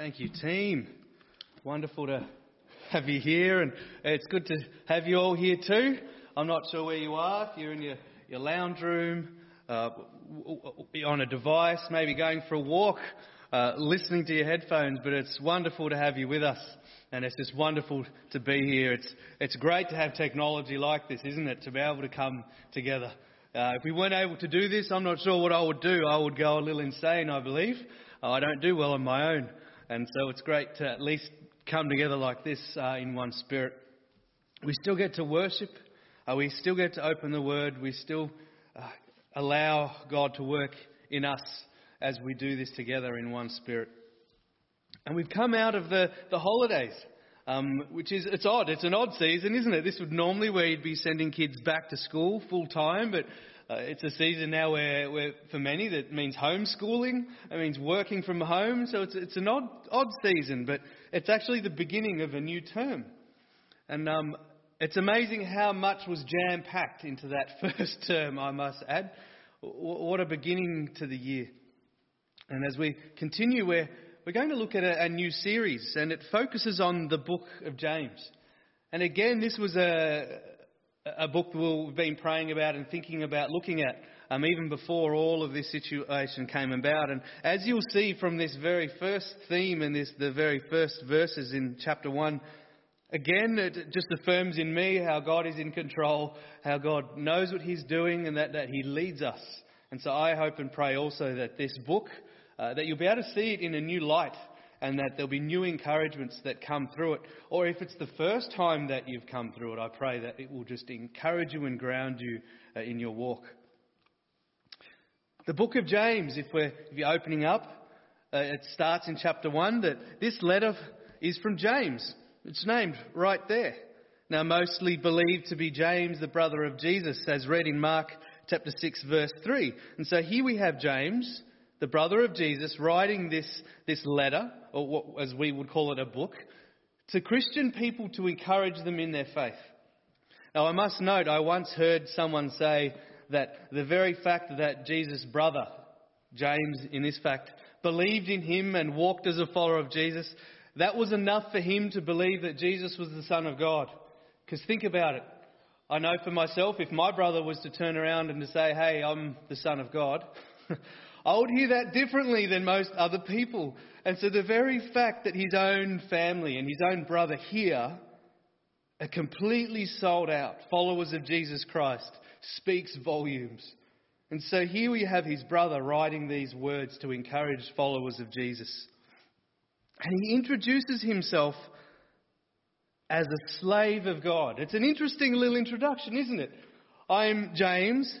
Thank you, team. Wonderful to have you here, and it's good to have you all here too. I'm not sure where you are, if you're in your, your lounge room, uh, on a device, maybe going for a walk, uh, listening to your headphones, but it's wonderful to have you with us. And it's just wonderful to be here. It's, it's great to have technology like this, isn't it? To be able to come together. Uh, if we weren't able to do this, I'm not sure what I would do. I would go a little insane, I believe. I don't do well on my own. And so it's great to at least come together like this uh, in one spirit. We still get to worship. Uh, we still get to open the Word. We still uh, allow God to work in us as we do this together in one spirit. And we've come out of the, the holidays, um, which is, it's odd. It's an odd season, isn't it? This would normally where you'd be sending kids back to school full time, but uh, it's a season now where, where, for many, that means homeschooling. It means working from home. So it's, it's an odd, odd season, but it's actually the beginning of a new term. And um, it's amazing how much was jam packed into that first term, I must add. What a beginning to the year. And as we continue, we're, we're going to look at a, a new series, and it focuses on the book of James. And again, this was a, a book we've been praying about and thinking about looking at um, even before all of this situation came about. And as you'll see from this very first theme and this, the very first verses in chapter 1, again, it just affirms in me how God is in control, how God knows what He's doing, and that, that He leads us. And so I hope and pray also that this book, uh, that you'll be able to see it in a new light and that there'll be new encouragements that come through it. Or if it's the first time that you've come through it, I pray that it will just encourage you and ground you uh, in your walk. The book of James, if, we're, if you're opening up, uh, it starts in chapter 1 that this letter is from James. It's named right there. Now, mostly believed to be James, the brother of Jesus, as read in Mark chapter 6, verse 3. And so here we have James, the brother of Jesus, writing this, this letter, or what, as we would call it, a book, to Christian people to encourage them in their faith. Now, I must note, I once heard someone say that the very fact that Jesus' brother, James in this fact, believed in him and walked as a follower of Jesus, that was enough for him to believe that Jesus was the Son of God. Because think about it. I know for myself, if my brother was to turn around and to say, hey, I'm the Son of God, I would hear that differently than most other people. And so the very fact that his own family and his own brother here are completely sold out followers of Jesus Christ speaks volumes. And so here we have his brother writing these words to encourage followers of Jesus. And he introduces himself as a slave of God. It's an interesting little introduction, isn't it? I'm James,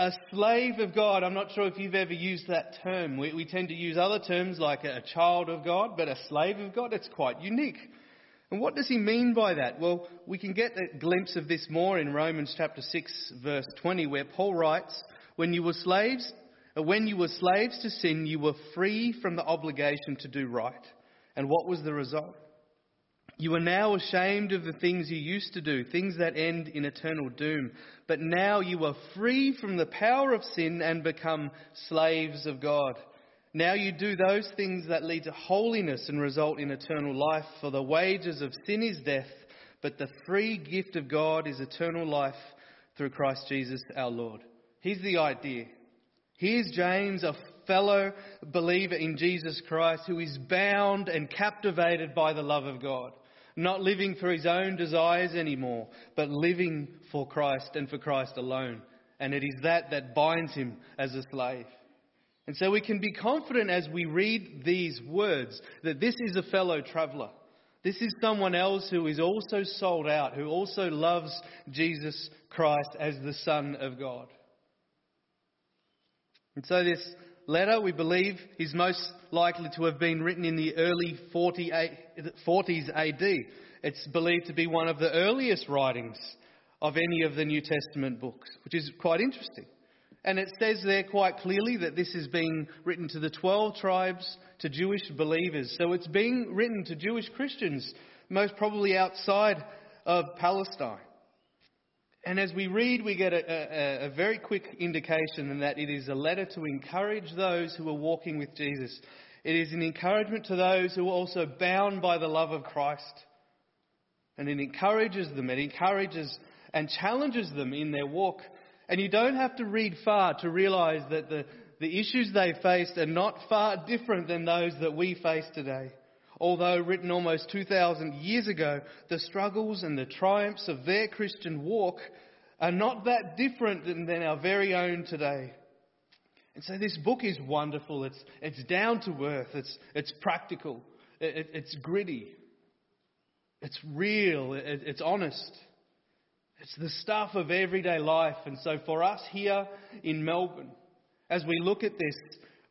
a slave of God. I'm not sure if you've ever used that term. We, we tend to use other terms like a, a child of God, but a slave of God, it's quite unique. And what does he mean by that? Well, we can get a glimpse of this more in Romans chapter 6 verse 20 where Paul writes, when you were slaves, uh, when you were slaves to sin, you were free from the obligation to do right. And what was the result? You are now ashamed of the things you used to do, things that end in eternal doom. But now you are free from the power of sin and become slaves of God. Now you do those things that lead to holiness and result in eternal life. For the wages of sin is death, but the free gift of God is eternal life through Christ Jesus our Lord. Here's the idea. Here's James, a fellow believer in Jesus Christ who is bound and captivated by the love of God not living for his own desires anymore, but living for Christ and for Christ alone. And it is that that binds him as a slave. And so we can be confident as we read these words that this is a fellow traveller. This is someone else who is also sold out, who also loves Jesus Christ as the Son of God. And so this letter, we believe, is most likely to have been written in the early 40s AD. It's believed to be one of the earliest writings of any of the New Testament books, which is quite interesting. And it says there quite clearly that this is being written to the 12 tribes, to Jewish believers. So it's being written to Jewish Christians, most probably outside of Palestine. And as we read, we get a, a, a, very quick indication that it is a letter to encourage those who are walking with Jesus. It is an encouragement to those who are also bound by the love of Christ. And it encourages them, it encourages and challenges them in their walk. And you don't have to read far to realize that the, the issues they faced are not far different than those that we face today. Although written almost 2,000 years ago, the struggles and the triumphs of their Christian walk are not that different than, our very own today. And so this book is wonderful. It's, it's down to earth. It's, it's practical. It, it's gritty. It's real. It, it's honest. It's the stuff of everyday life. And so for us here in Melbourne, as we look at this,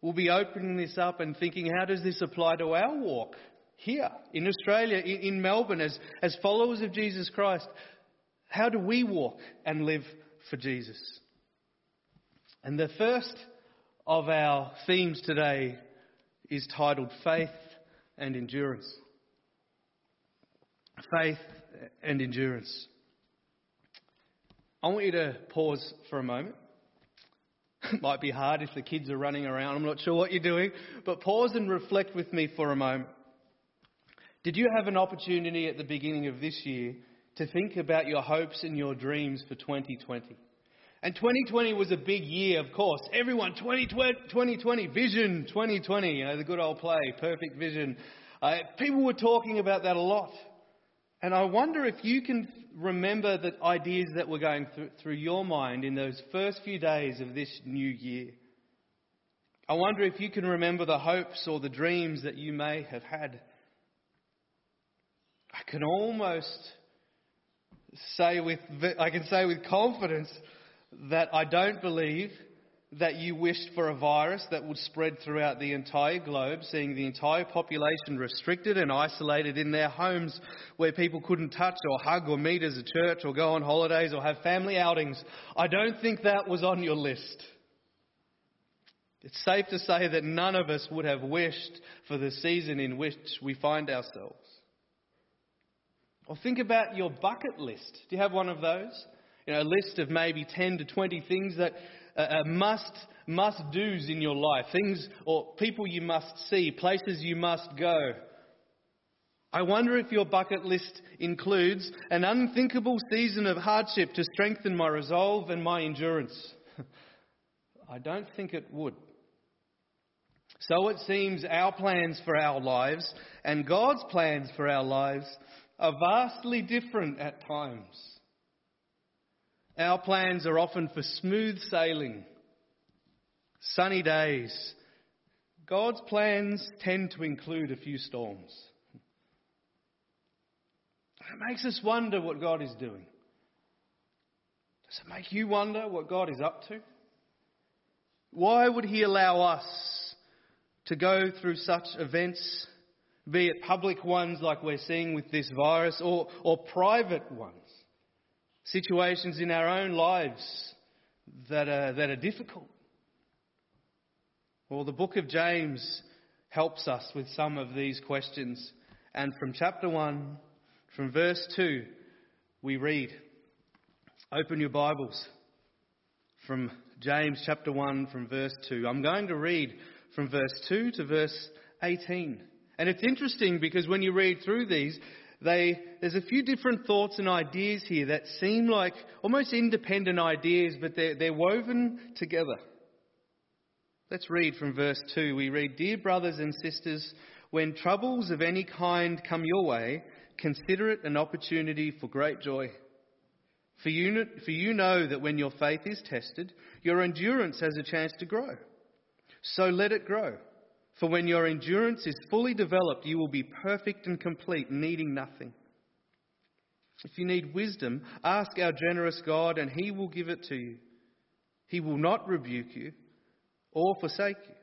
we'll be opening this up and thinking, how does this apply to our walk here in Australia, in, Melbourne, as, as followers of Jesus Christ? How do we walk and live for Jesus? And the first of our themes today is titled Faith and Endurance. Faith and Endurance. I want you to pause for a moment. It might be hard if the kids are running around. I'm not sure what you're doing, but pause and reflect with me for a moment. Did you have an opportunity at the beginning of this year to think about your hopes and your dreams for 2020? And 2020 was a big year, of course. Everyone, 2020, 2020 vision 2020, you know, the good old play, perfect vision. Uh, people were talking about that a lot. And I wonder if you can remember the ideas that were going through, through your mind in those first few days of this new year. I wonder if you can remember the hopes or the dreams that you may have had. I can almost say with, I can say with confidence that I don't believe that you wished for a virus that would spread throughout the entire globe, seeing the entire population restricted and isolated in their homes where people couldn't touch or hug or meet as a church or go on holidays or have family outings. I don't think that was on your list. It's safe to say that none of us would have wished for the season in which we find ourselves. Or think about your bucket list. Do you have one of those? you know, a list of maybe 10 to 20 things that uh, must must do's in your life, things or people you must see, places you must go. I wonder if your bucket list includes an unthinkable season of hardship to strengthen my resolve and my endurance. I don't think it would. So it seems our plans for our lives and God's plans for our lives are vastly different at times. Our plans are often for smooth sailing, sunny days. God's plans tend to include a few storms. It makes us wonder what God is doing. Does it make you wonder what God is up to? Why would He allow us to go through such events, be it public ones like we're seeing with this virus, or, or private ones? situations in our own lives that are, that are difficult. Well, the book of James helps us with some of these questions. And from chapter 1, from verse 2, we read. Open your Bibles from James chapter 1, from verse 2. I'm going to read from verse 2 to verse 18. And it's interesting because when you read through these, they, there's a few different thoughts and ideas here that seem like almost independent ideas, but they're, they're woven together. Let's read from verse 2. We read, Dear brothers and sisters, when troubles of any kind come your way, consider it an opportunity for great joy. For you, for you know that when your faith is tested, your endurance has a chance to grow. So let it grow. For when your endurance is fully developed, you will be perfect and complete, needing nothing. If you need wisdom, ask our generous God, and He will give it to you. He will not rebuke you or forsake you.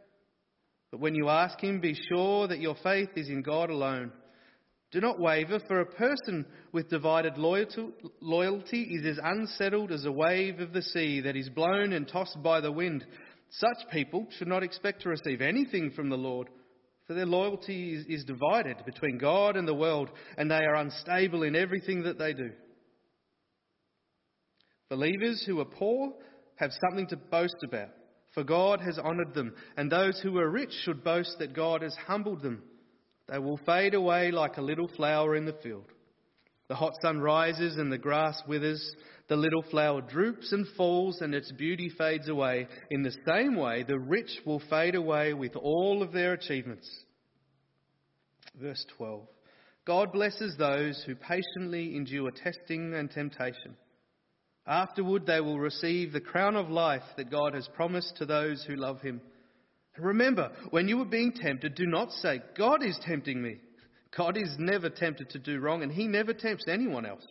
But when you ask Him, be sure that your faith is in God alone. Do not waver, for a person with divided loyalty is as unsettled as a wave of the sea that is blown and tossed by the wind. Such people should not expect to receive anything from the Lord, for their loyalty is, is divided between God and the world, and they are unstable in everything that they do. Believers who are poor have something to boast about, for God has honoured them, and those who are rich should boast that God has humbled them. They will fade away like a little flower in the field. The hot sun rises and the grass withers, the little flower droops and falls, and its beauty fades away. In the same way, the rich will fade away with all of their achievements. Verse 12 God blesses those who patiently endure testing and temptation. Afterward, they will receive the crown of life that God has promised to those who love Him. Remember, when you are being tempted, do not say, God is tempting me. God is never tempted to do wrong, and He never tempts anyone else.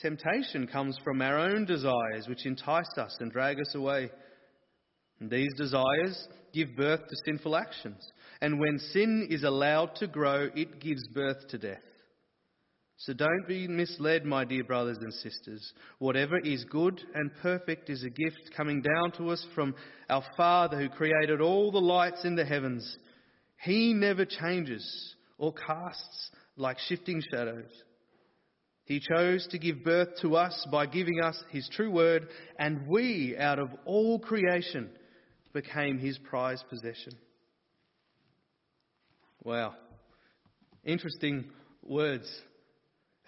Temptation comes from our own desires, which entice us and drag us away. And these desires give birth to sinful actions. And when sin is allowed to grow, it gives birth to death. So don't be misled, my dear brothers and sisters. Whatever is good and perfect is a gift coming down to us from our Father who created all the lights in the heavens. He never changes or casts like shifting shadows. He chose to give birth to us by giving us His true word, and we, out of all creation, became His prized possession. Wow. Interesting words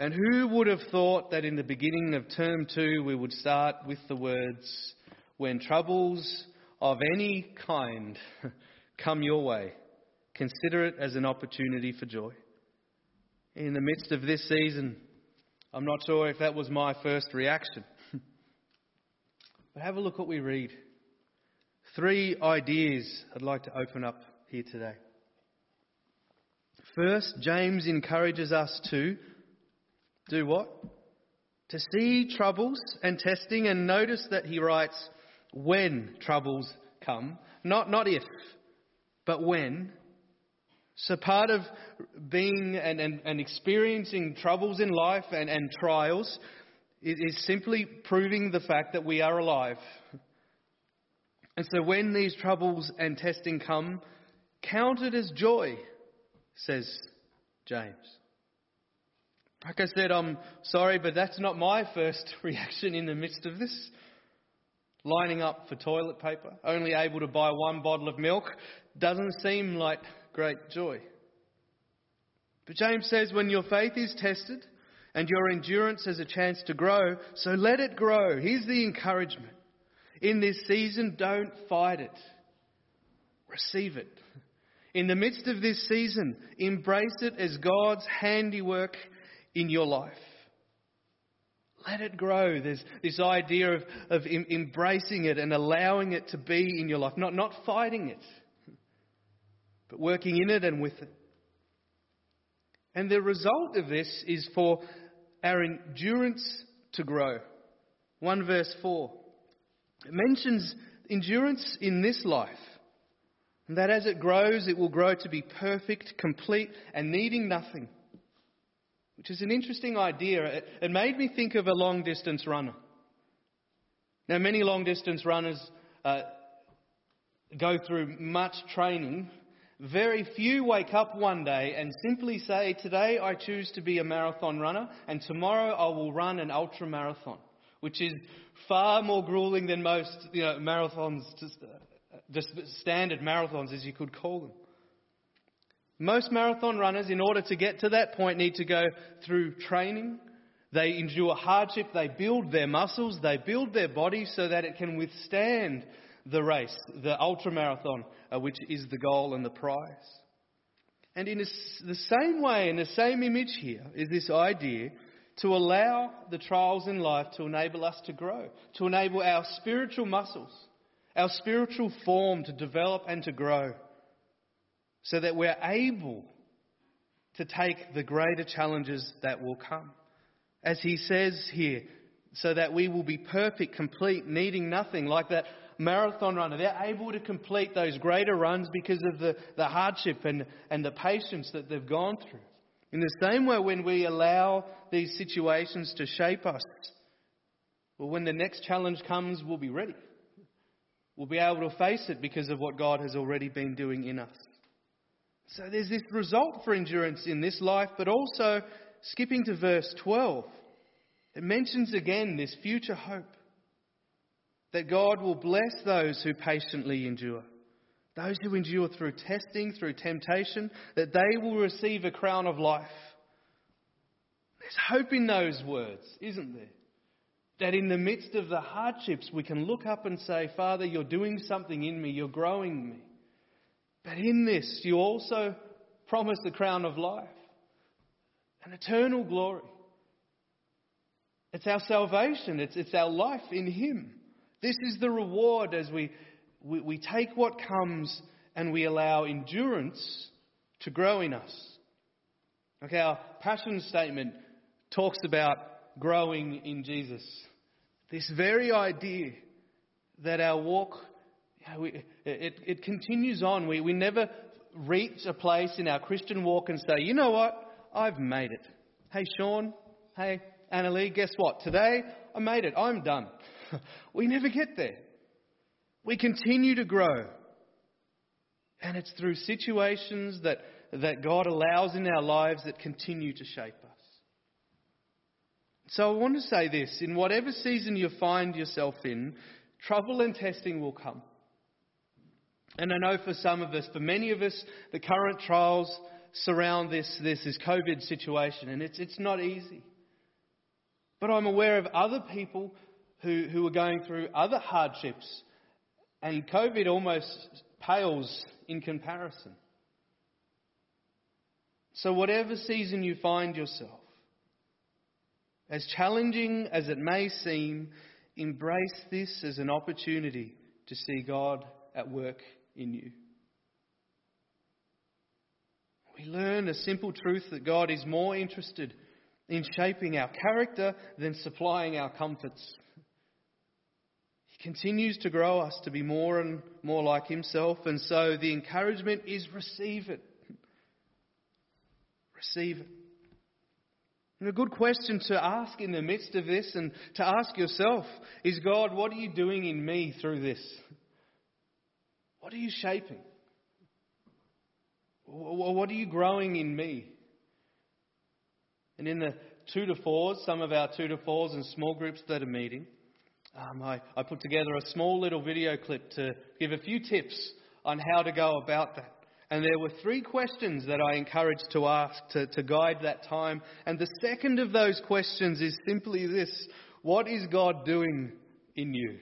and who would have thought that in the beginning of term two we would start with the words, When troubles of any kind come your way, consider it as an opportunity for joy. In the midst of this season, I'm not sure if that was my first reaction. but have a look what we read. Three ideas I'd like to open up here today. First, James encourages us to do what? To see troubles and testing and notice that he writes when troubles come, not, not if, but when. So part of being and, and, and experiencing troubles in life and, and trials is, is simply proving the fact that we are alive. And so when these troubles and testing come, count it as joy, says James. Like I said, I'm sorry, but that's not my first reaction in the midst of this. Lining up for toilet paper, only able to buy one bottle of milk, doesn't seem like great joy. But James says when your faith is tested and your endurance has a chance to grow, so let it grow. Here's the encouragement. In this season, don't fight it. Receive it. In the midst of this season, embrace it as God's handiwork in your life. Let it grow. There's this idea of, of em- embracing it and allowing it to be in your life, not, not fighting it, but working in it and with it. And the result of this is for our endurance to grow. 1 verse 4. It mentions endurance in this life. And that as it grows, it will grow to be perfect, complete, and needing nothing which is an interesting idea. It, made me think of a long distance runner. Now, many long distance runners uh, go through much training. Very few wake up one day and simply say, Today I choose to be a marathon runner, and tomorrow I will run an ultra marathon, which is far more grueling than most you know, marathons, just, uh, just standard marathons, as you could call them. Most marathon runners, in order to get to that point, need to go through training. They endure hardship. They build their muscles. They build their body so that it can withstand the race, the ultra marathon, uh, which is the goal and the prize. And in the same way, in the same image here, is this idea to allow the trials in life to enable us to grow, to enable our spiritual muscles, our spiritual form to develop and to grow so that we're able to take the greater challenges that will come. As he says here, so that we will be perfect, complete, needing nothing, like that marathon runner. They're able to complete those greater runs because of the, the hardship and, and the patience that they've gone through. In the same way, when we allow these situations to shape us, well, when the next challenge comes, we'll be ready. We'll be able to face it because of what God has already been doing in us. So there's this result for endurance in this life, but also skipping to verse 12, it mentions again this future hope. That God will bless those who patiently endure. Those who endure through testing, through temptation, that they will receive a crown of life. There's hope in those words, isn't there? That in the midst of the hardships, we can look up and say, Father, you're doing something in me, you're growing me. But in this, you also promise the crown of life, an eternal glory. It's our salvation, it's, it's our life in Him. This is the reward as we, we, we take what comes and we allow endurance to grow in us. Okay, our passion statement talks about growing in Jesus. This very idea that our walk, it, it continues on. We, we never reach a place in our Christian walk and say, you know what, I've made it. Hey, Sean. Hey, Annalie, guess what? Today, I made it. I'm done. we never get there. We continue to grow. And it's through situations that, that God allows in our lives that continue to shape us. So I want to say this in whatever season you find yourself in, trouble and testing will come. And I know for some of us, for many of us, the current trials surround this, this, this COVID situation, and it's, it's not easy. But I'm aware of other people who, who are going through other hardships, and COVID almost pales in comparison. So, whatever season you find yourself, as challenging as it may seem, embrace this as an opportunity to see God at work in you. We learn a simple truth that God is more interested in shaping our character than supplying our comforts. Continues to grow us to be more and more like Himself, and so the encouragement is receive it. Receive it. And a good question to ask in the midst of this and to ask yourself is God, what are you doing in me through this? What are you shaping? What are you growing in me? And in the two to fours, some of our two to fours and small groups that are meeting, um, I, I put together a small little video clip to give a few tips on how to go about that. And there were three questions that I encouraged to ask to, to guide that time. And the second of those questions is simply this What is God doing in you?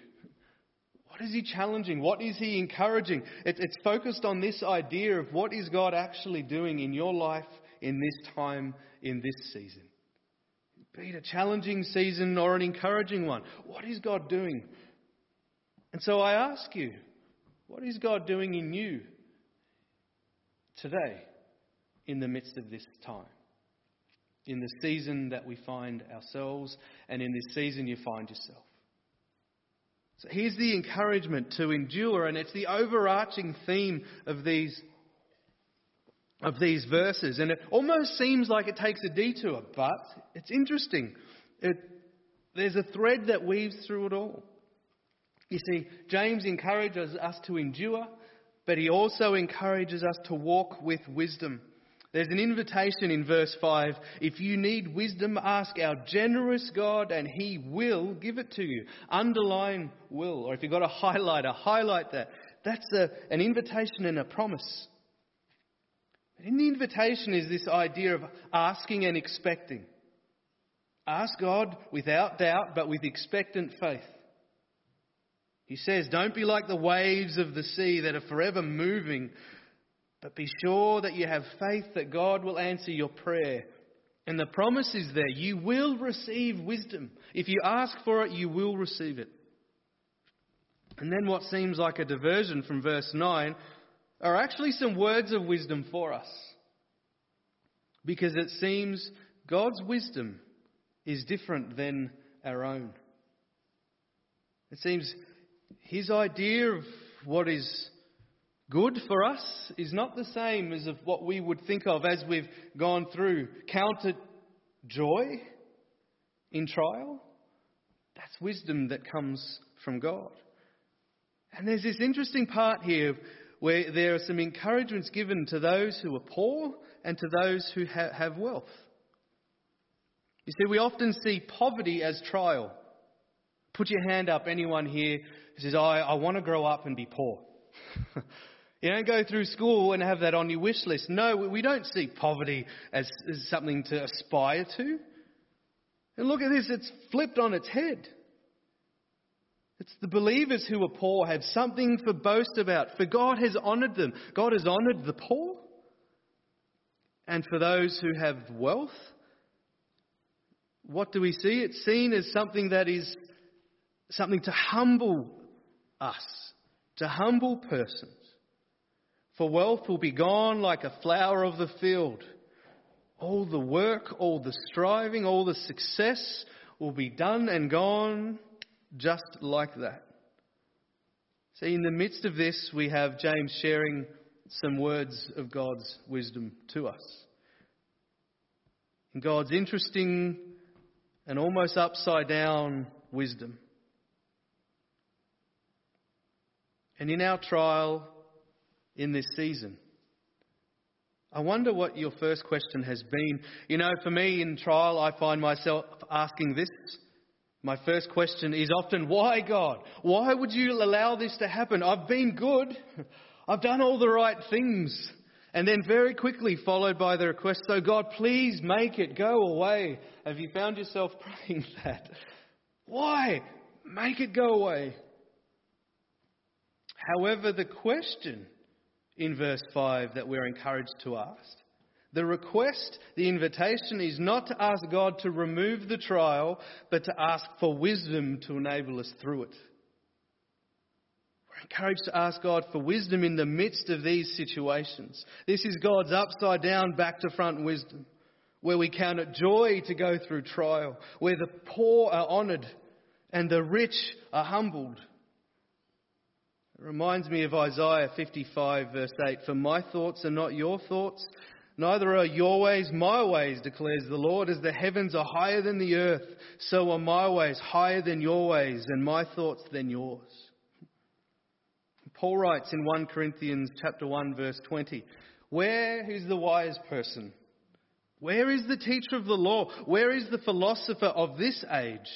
What is He challenging? What is He encouraging? It, it's focused on this idea of what is God actually doing in your life in this time in this season. Be it a challenging season or an encouraging one. What is God doing? And so I ask you, what is God doing in you today in the midst of this time? In the season that we find ourselves and in this season you find yourself. So here's the encouragement to endure, and it's the overarching theme of these of these verses. And it almost seems like it takes a detour, but it's interesting. It, there's a thread that weaves through it all. You see, James encourages us to endure, but he also encourages us to walk with wisdom. There's an invitation in verse 5. If you need wisdom, ask our generous God and he will give it to you. Underline will. Or if you've got a highlighter, highlight that. That's a, an invitation and a promise. In the invitation is this idea of asking and expecting. Ask God without doubt, but with expectant faith. He says, Don't be like the waves of the sea that are forever moving, but be sure that you have faith that God will answer your prayer. And the promise is there. You will receive wisdom. If you ask for it, you will receive it. And then what seems like a diversion from verse 9 are actually some words of wisdom for us. Because it seems God's wisdom is different than our own. It seems his idea of what is good for us is not the same as of what we would think of as we've gone through. Counted joy in trial. That's wisdom that comes from God. And there's this interesting part here where there are some encouragements given to those who are poor and to those who ha- have wealth. You see, we often see poverty as trial. Put your hand up, anyone here who says, I, I want to grow up and be poor. you don't go through school and have that on your wish list. No, we don't see poverty as, as something to aspire to. And look at this, it's flipped on its head. It's the believers who are poor have something to boast about, for God has honoured them. God has honoured the poor. And for those who have wealth, what do we see? It's seen as something that is something to humble us, to humble persons. For wealth will be gone like a flower of the field. All the work, all the striving, all the success will be done and gone just like that. See, in the midst of this, we have James sharing some words of God's wisdom to us. In God's interesting and almost upside down wisdom. And in our trial in this season, I wonder what your first question has been. You know, for me in trial, I find myself asking this my first question is often, why God? Why would you allow this to happen? I've been good. I've done all the right things. And then very quickly followed by the request, so God, please make it go away. Have you found yourself praying that? Why? Make it go away. However, the question in verse 5 that we're encouraged to ask the request, the invitation is not to ask God to remove the trial, but to ask for wisdom to enable us through it. We're encouraged to ask God for wisdom in the midst of these situations. This is God's upside down, back to front wisdom, where we count it joy to go through trial, where the poor are honoured and the rich are humbled. It reminds me of Isaiah 55, verse 8 For my thoughts are not your thoughts, Neither are your ways my ways, declares the Lord. As the heavens are higher than the earth, so are my ways higher than your ways, and my thoughts than yours. Paul writes in 1 Corinthians chapter 1 verse 20, Where is the wise person? Where is the teacher of the law? Where is the philosopher of this age?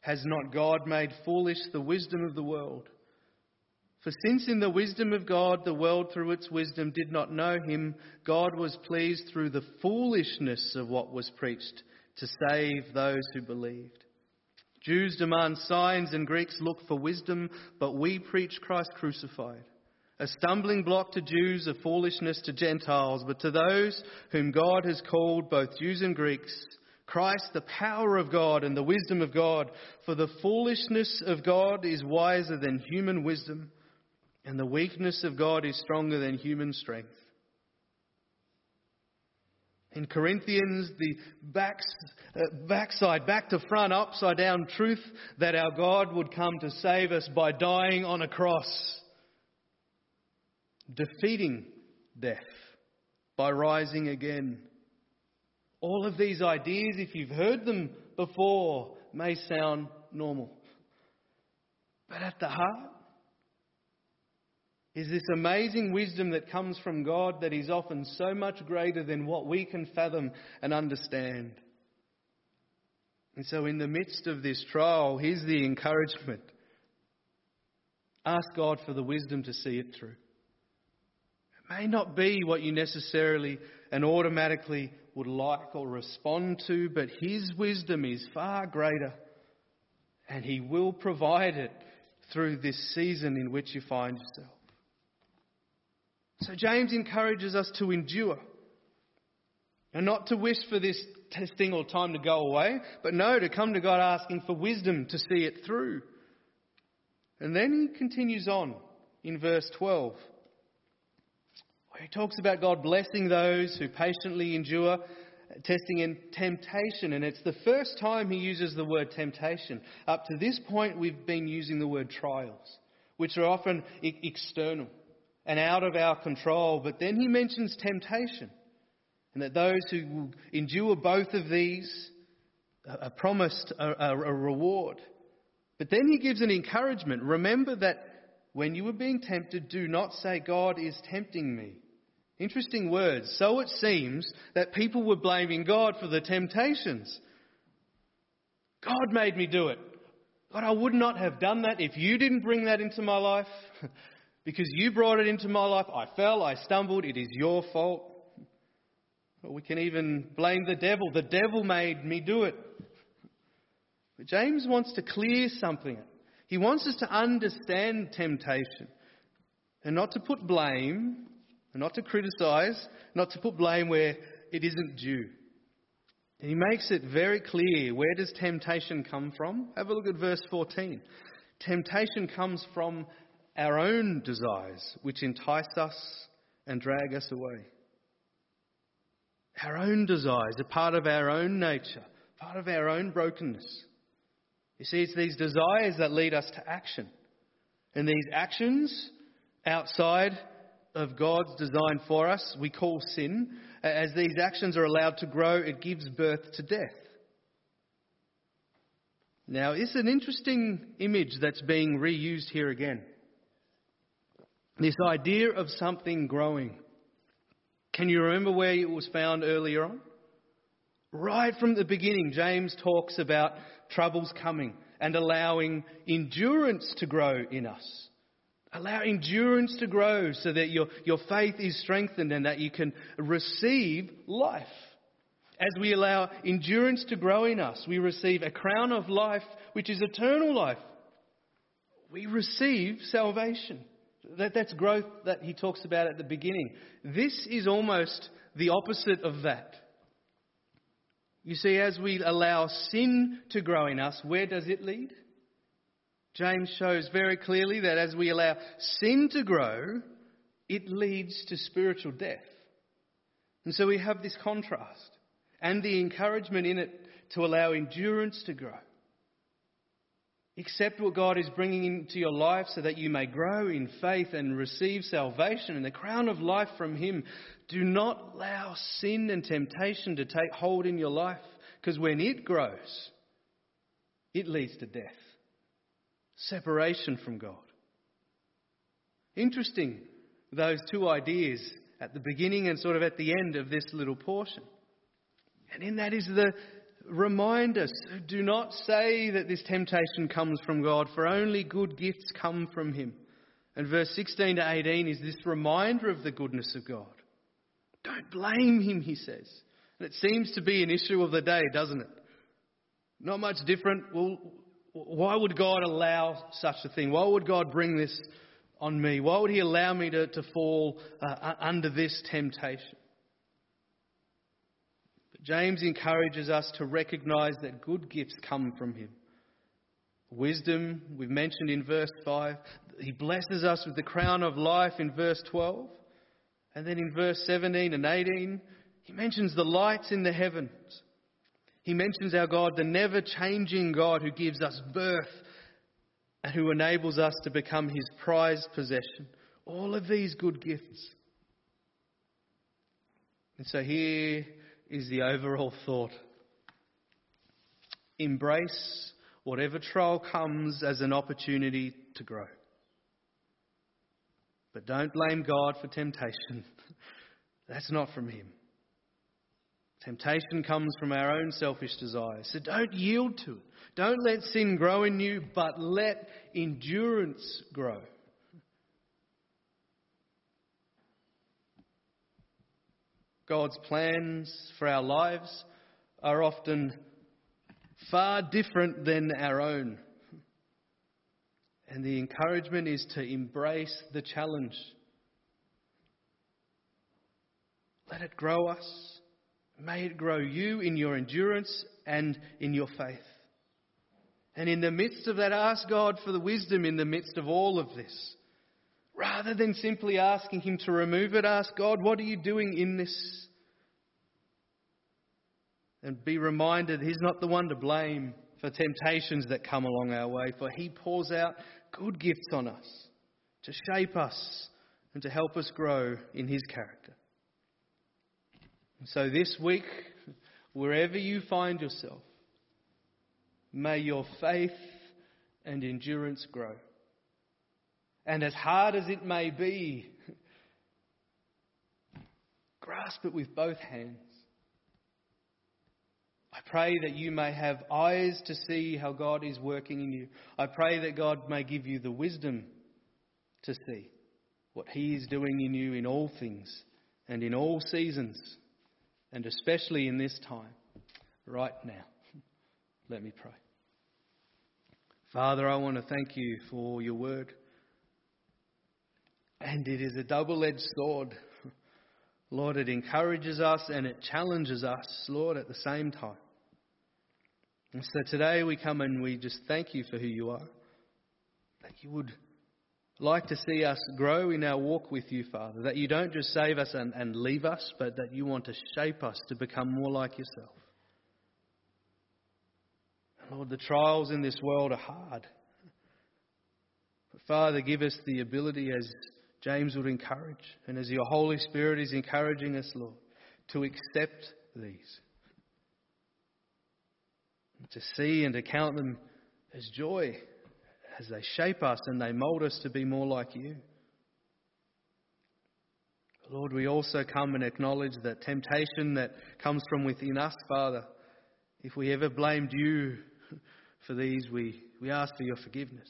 Has not God made foolish the wisdom of the world? For since in the wisdom of God the world through its wisdom did not know him, God was pleased through the foolishness of what was preached to save those who believed. Jews demand signs and Greeks look for wisdom, but we preach Christ crucified. A stumbling block to Jews, a foolishness to Gentiles, but to those whom God has called, both Jews and Greeks, Christ, the power of God and the wisdom of God. For the foolishness of God is wiser than human wisdom and the weakness of God is stronger than human strength. In Corinthians, the backs, uh, backside, back to front, upside down truth that our God would come to save us by dying on a cross, defeating death by rising again. All of these ideas, if you've heard them before, may sound normal. But at the heart, is this amazing wisdom that comes from God that is often so much greater than what we can fathom and understand. And so, in the midst of this trial, here's the encouragement ask God for the wisdom to see it through. It may not be what you necessarily and automatically would like or respond to, but His wisdom is far greater, and He will provide it through this season in which you find yourself. So James encourages us to endure. And not to wish for this testing or time to go away, but no, to come to God asking for wisdom to see it through. And then he continues on in verse 12, where he talks about God blessing those who patiently endure testing and temptation. And it's the first time he uses the word temptation. Up to this point, we've been using the word trials, which are often external and out of our control. But then he mentions temptation, and that those who endure both of these are promised a, a, a reward. But then he gives an encouragement. Remember that when you are being tempted, do not say, God is tempting me. Interesting words. So it seems that people were blaming God for the temptations. God made me do it. God, I would not have done that if you didn't bring that into my life. because you brought it into my life. I fell, I stumbled, it is your fault. Or we can even blame the devil. The devil made me do it. But James wants to clear something. He wants us to understand temptation and not to put blame, and not to criticize, not to put blame where it isn't due. He makes it very clear where does temptation come from? Have a look at verse 14. Temptation comes from our own desires, which entice us and drag us away. Our own desires are part of our own nature, part of our own brokenness. You see, it's these desires that lead us to action. And these actions outside of God's design for us, we call sin. As these actions are allowed to grow, it gives birth to death. Now, it's an interesting image that's being reused here again. This idea of something growing. Can you remember where it was found earlier on? Right from the beginning, James talks about troubles coming and allowing endurance to grow in us. Allow endurance to grow so that your, your faith is strengthened and that you can receive life. As we allow endurance to grow in us, we receive a crown of life, which is eternal life. We receive salvation. That, that's growth that he talks about at the beginning. This is almost the opposite of that. You see, as we allow sin to grow in us, where does it lead? James shows very clearly that as we allow sin to grow, it leads to spiritual death. And so we have this contrast and the encouragement in it to allow endurance to grow. Accept what God is bringing into your life so that you may grow in faith and receive salvation and the crown of life from Him. Do not allow sin and temptation to take hold in your life because when it grows, it leads to death separation from God. Interesting, those two ideas at the beginning and sort of at the end of this little portion. And in that is the reminder do not say that this temptation comes from God, for only good gifts come from Him. And verse 16 to 18 is this reminder of the goodness of God. Don't blame Him, he says. And it seems to be an issue of the day, doesn't it? Not much different. Well, why would God allow such a thing? Why would God bring this on me? Why would He allow me to, to fall uh, under this temptation? James encourages us to recognize that good gifts come from Him. Wisdom, we've mentioned in verse 5. He blesses us with the crown of life in verse 12. And then in verse 17 and 18, he mentions the lights in the heavens. He mentions our God, the never changing God who gives us birth and who enables us to become his prized possession. All of these good gifts. And so here is the overall thought embrace whatever trial comes as an opportunity to grow. But don't blame God for temptation. That's not from Him. Temptation comes from our own selfish desires. So don't yield to it. Don't let sin grow in you, but let endurance grow. God's plans for our lives are often far different than our own. And the encouragement is to embrace the challenge. Let it grow us. May it grow you in your endurance and in your faith. And in the midst of that, ask God for the wisdom in the midst of all of this. Rather than simply asking Him to remove it, ask God, what are you doing in this? And be reminded He's not the one to blame for temptations that come along our way, for He pours out good gifts on us to shape us and to help us grow in His character. So this week, wherever you find yourself, may your faith and endurance grow. And as hard as it may be, grasp it with both hands. I pray that you may have eyes to see how God is working in you. I pray that God may give you the wisdom to see what He is doing in you in all things and in all seasons, and especially in this time, right now. Let me pray. Father, I want to thank you for your word. And it is a double edged sword. Lord, it encourages us and it challenges us, Lord, at the same time. And so today we come and we just thank you for who you are. That you would like to see us grow in our walk with you, Father. That you don't just save us and, and leave us, but that you want to shape us to become more like yourself. Lord, the trials in this world are hard. But Father, give us the ability, as James would encourage, and as your Holy Spirit is encouraging us, Lord, to accept these. To see and to count them as joy as they shape us and they mould us to be more like you. Lord, we also come and acknowledge that temptation that comes from within us, Father. If we ever blamed you for these, we, we ask for your forgiveness.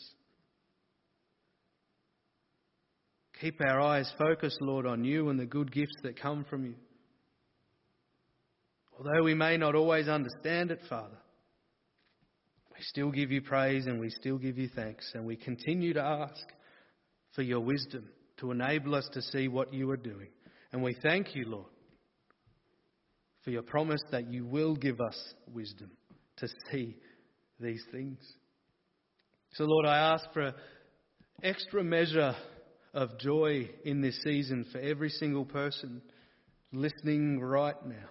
Keep our eyes focused, Lord, on you and the good gifts that come from you. Although we may not always understand it, Father, we still give you praise and we still give you thanks, and we continue to ask for your wisdom to enable us to see what you are doing. And we thank you, Lord, for your promise that you will give us wisdom to see these things. So, Lord, I ask for an extra measure of joy in this season for every single person listening right now.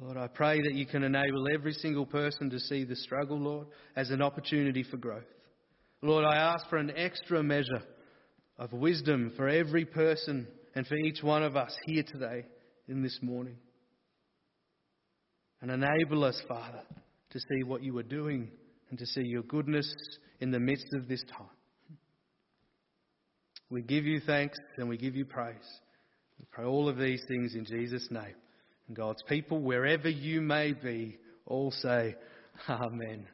Lord, I pray that you can enable every single person to see the struggle, Lord, as an opportunity for growth. Lord, I ask for an extra measure of wisdom for every person and for each one of us here today in this morning. And enable us, Father, to see what you are doing and to see your goodness in the midst of this time. We give you thanks and we give you praise. We pray all of these things in Jesus' name. And God's people, wherever you may be, all say, Amen.